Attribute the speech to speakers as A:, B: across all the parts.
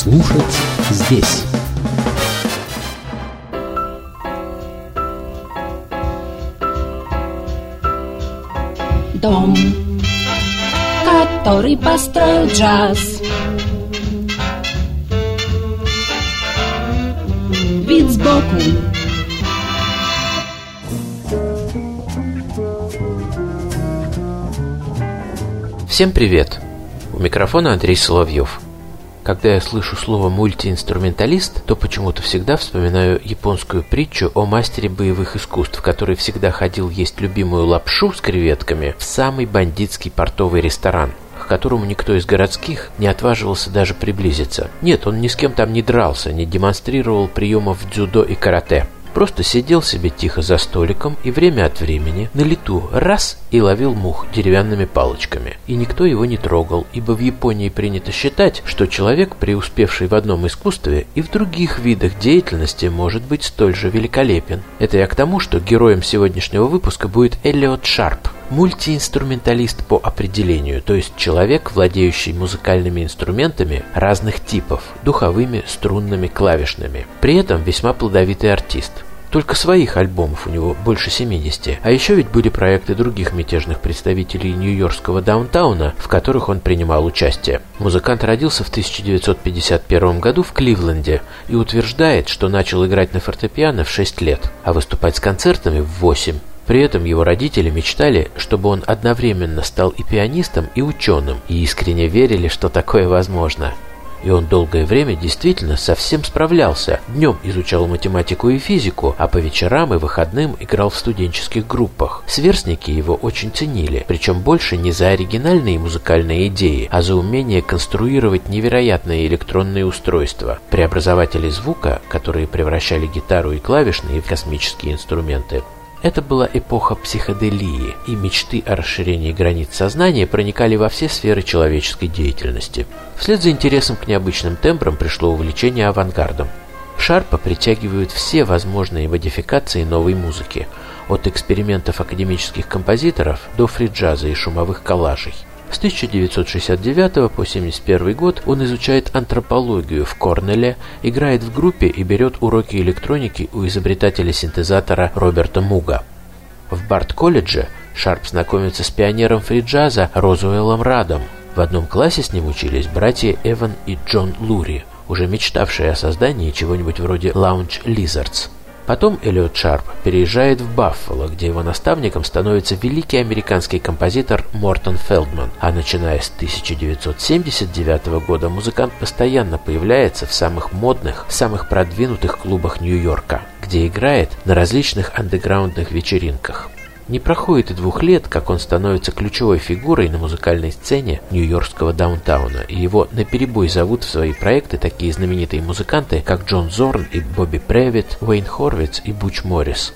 A: слушать здесь.
B: Дом, который построил джаз. Вид сбоку.
C: Всем привет! У микрофона Андрей Соловьев. Когда я слышу слово «мультиинструменталист», то почему-то всегда вспоминаю японскую притчу о мастере боевых искусств, который всегда ходил есть любимую лапшу с креветками в самый бандитский портовый ресторан к которому никто из городских не отваживался даже приблизиться. Нет, он ни с кем там не дрался, не демонстрировал приемов дзюдо и карате. Просто сидел себе тихо за столиком и время от времени на лету раз и ловил мух деревянными палочками. И никто его не трогал, ибо в Японии принято считать, что человек, преуспевший в одном искусстве и в других видах деятельности, может быть столь же великолепен. Это я к тому, что героем сегодняшнего выпуска будет Эллиот Шарп, мультиинструменталист по определению, то есть человек, владеющий музыкальными инструментами разных типов, духовыми, струнными, клавишными. При этом весьма плодовитый артист. Только своих альбомов у него больше 70. А еще ведь были проекты других мятежных представителей нью-йоркского даунтауна, в которых он принимал участие. Музыкант родился в 1951 году в Кливленде и утверждает, что начал играть на фортепиано в 6 лет, а выступать с концертами в 8. При этом его родители мечтали, чтобы он одновременно стал и пианистом, и ученым, и искренне верили, что такое возможно. И он долгое время действительно совсем справлялся. Днем изучал математику и физику, а по вечерам и выходным играл в студенческих группах. Сверстники его очень ценили, причем больше не за оригинальные музыкальные идеи, а за умение конструировать невероятные электронные устройства, преобразователи звука, которые превращали гитару и клавишные в космические инструменты. Это была эпоха психоделии, и мечты о расширении границ сознания проникали во все сферы человеческой деятельности. Вслед за интересом к необычным тембрам пришло увлечение авангардом. Шарпа притягивают все возможные модификации новой музыки, от экспериментов академических композиторов до фриджаза и шумовых коллажей. С 1969 по 1971 год он изучает антропологию в Корнелле, играет в группе и берет уроки электроники у изобретателя синтезатора Роберта Муга. В Барт-колледже Шарп знакомится с пионером фриджаза Розуэлом Радом. В одном классе с ним учились братья Эван и Джон Лури, уже мечтавшие о создании чего-нибудь вроде Lounge Lizards. Потом Эллиот Шарп переезжает в Баффало, где его наставником становится великий американский композитор Мортон Фелдман, а начиная с 1979 года музыкант постоянно появляется в самых модных, самых продвинутых клубах Нью-Йорка, где играет на различных андеграундных вечеринках. Не проходит и двух лет, как он становится ключевой фигурой на музыкальной сцене нью-йоркского даунтауна, и его наперебой зовут в свои проекты такие знаменитые музыканты, как Джон Зорн и Бобби Превит, Уэйн Хорвиц и Буч Моррис.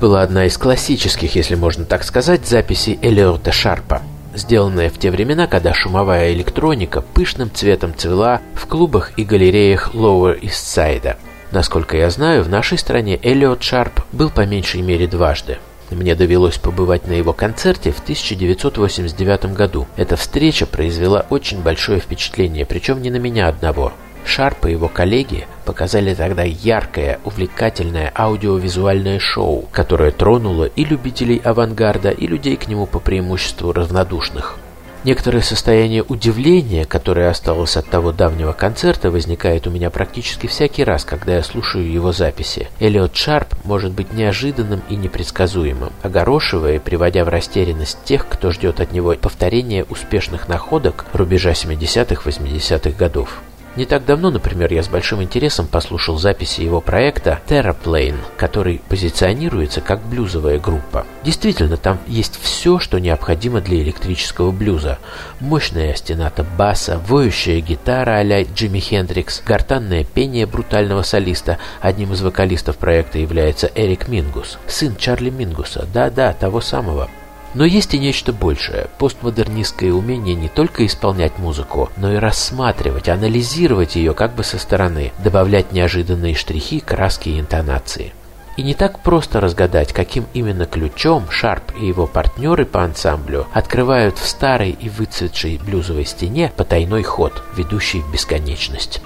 C: Была одна из классических, если можно так сказать, записей Элиота Шарпа, сделанная в те времена, когда шумовая электроника пышным цветом цвела в клубах и галереях Lower East Side. Насколько я знаю, в нашей стране Элиот Шарп был по меньшей мере дважды. Мне довелось побывать на его концерте в 1989 году. Эта встреча произвела очень большое впечатление, причем не на меня одного. Шарп и его коллеги показали тогда яркое, увлекательное аудиовизуальное шоу, которое тронуло и любителей авангарда, и людей к нему по преимуществу равнодушных. Некоторое состояние удивления, которое осталось от того давнего концерта, возникает у меня практически всякий раз, когда я слушаю его записи. Эллиот Шарп может быть неожиданным и непредсказуемым, огорошивая и приводя в растерянность тех, кто ждет от него повторения успешных находок рубежа 70-80-х годов. Не так давно, например, я с большим интересом послушал записи его проекта Terraplane, который позиционируется как блюзовая группа. Действительно, там есть все, что необходимо для электрического блюза. Мощная остената баса, воющая гитара а-ля Джимми Хендрикс, гортанное пение брутального солиста. Одним из вокалистов проекта является Эрик Мингус, сын Чарли Мингуса, да-да, того самого. Но есть и нечто большее. Постмодернистское умение не только исполнять музыку, но и рассматривать, анализировать ее как бы со стороны, добавлять неожиданные штрихи, краски и интонации. И не так просто разгадать, каким именно ключом Шарп и его партнеры по ансамблю открывают в старой и выцветшей блюзовой стене потайной ход, ведущий в бесконечность.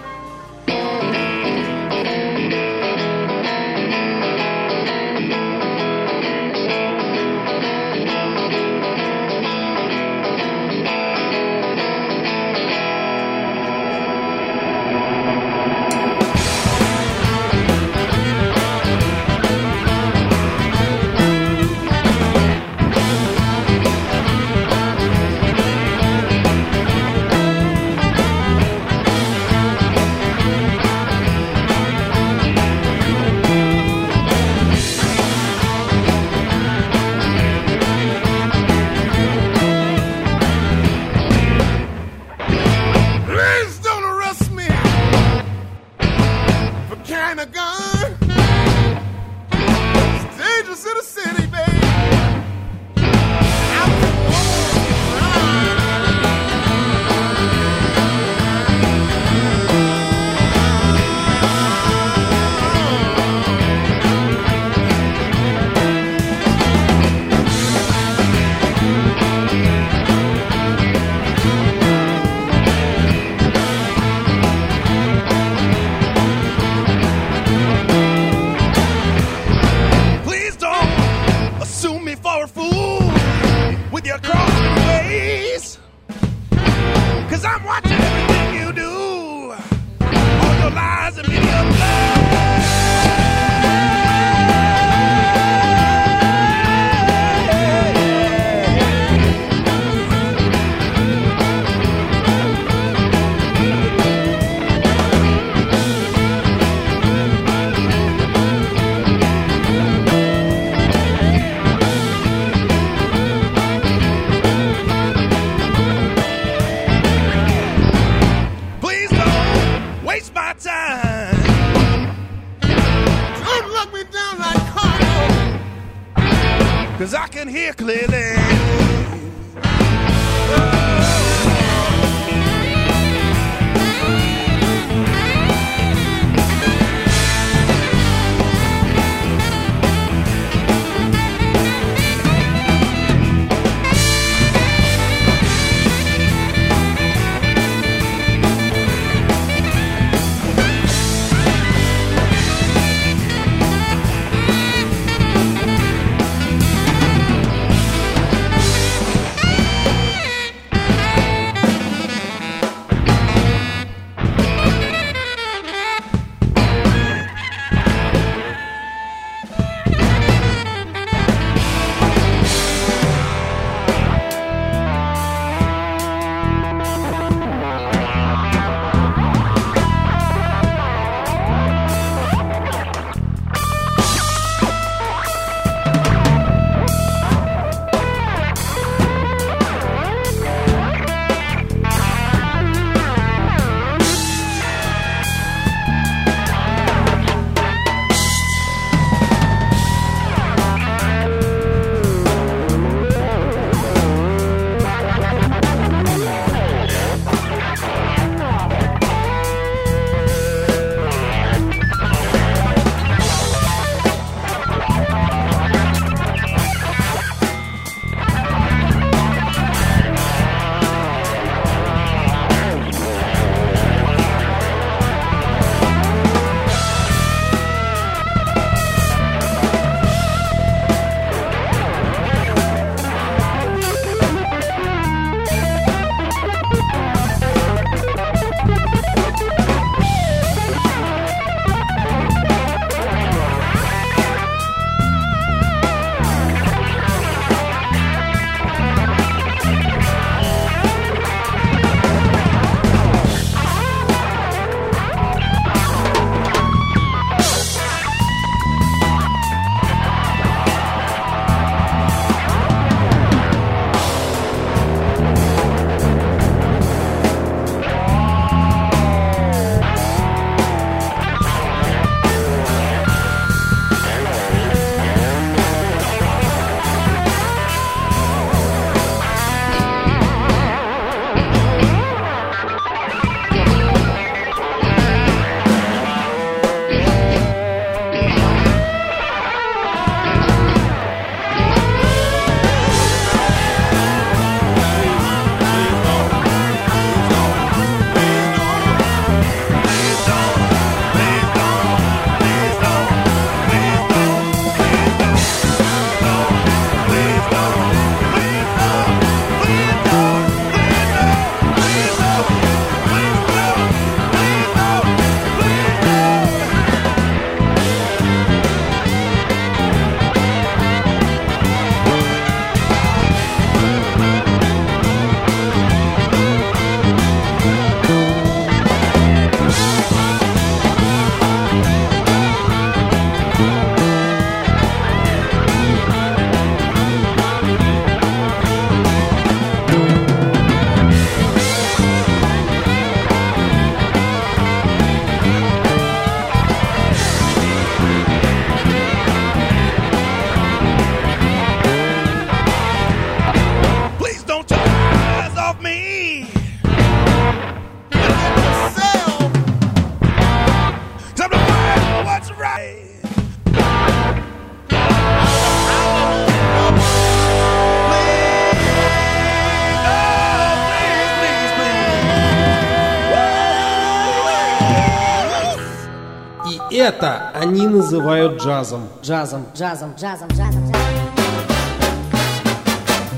D: Это они называют джазом.
E: Джазом, джазом, джазом, джазом, джазом.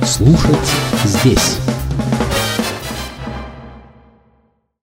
A: Слушать здесь.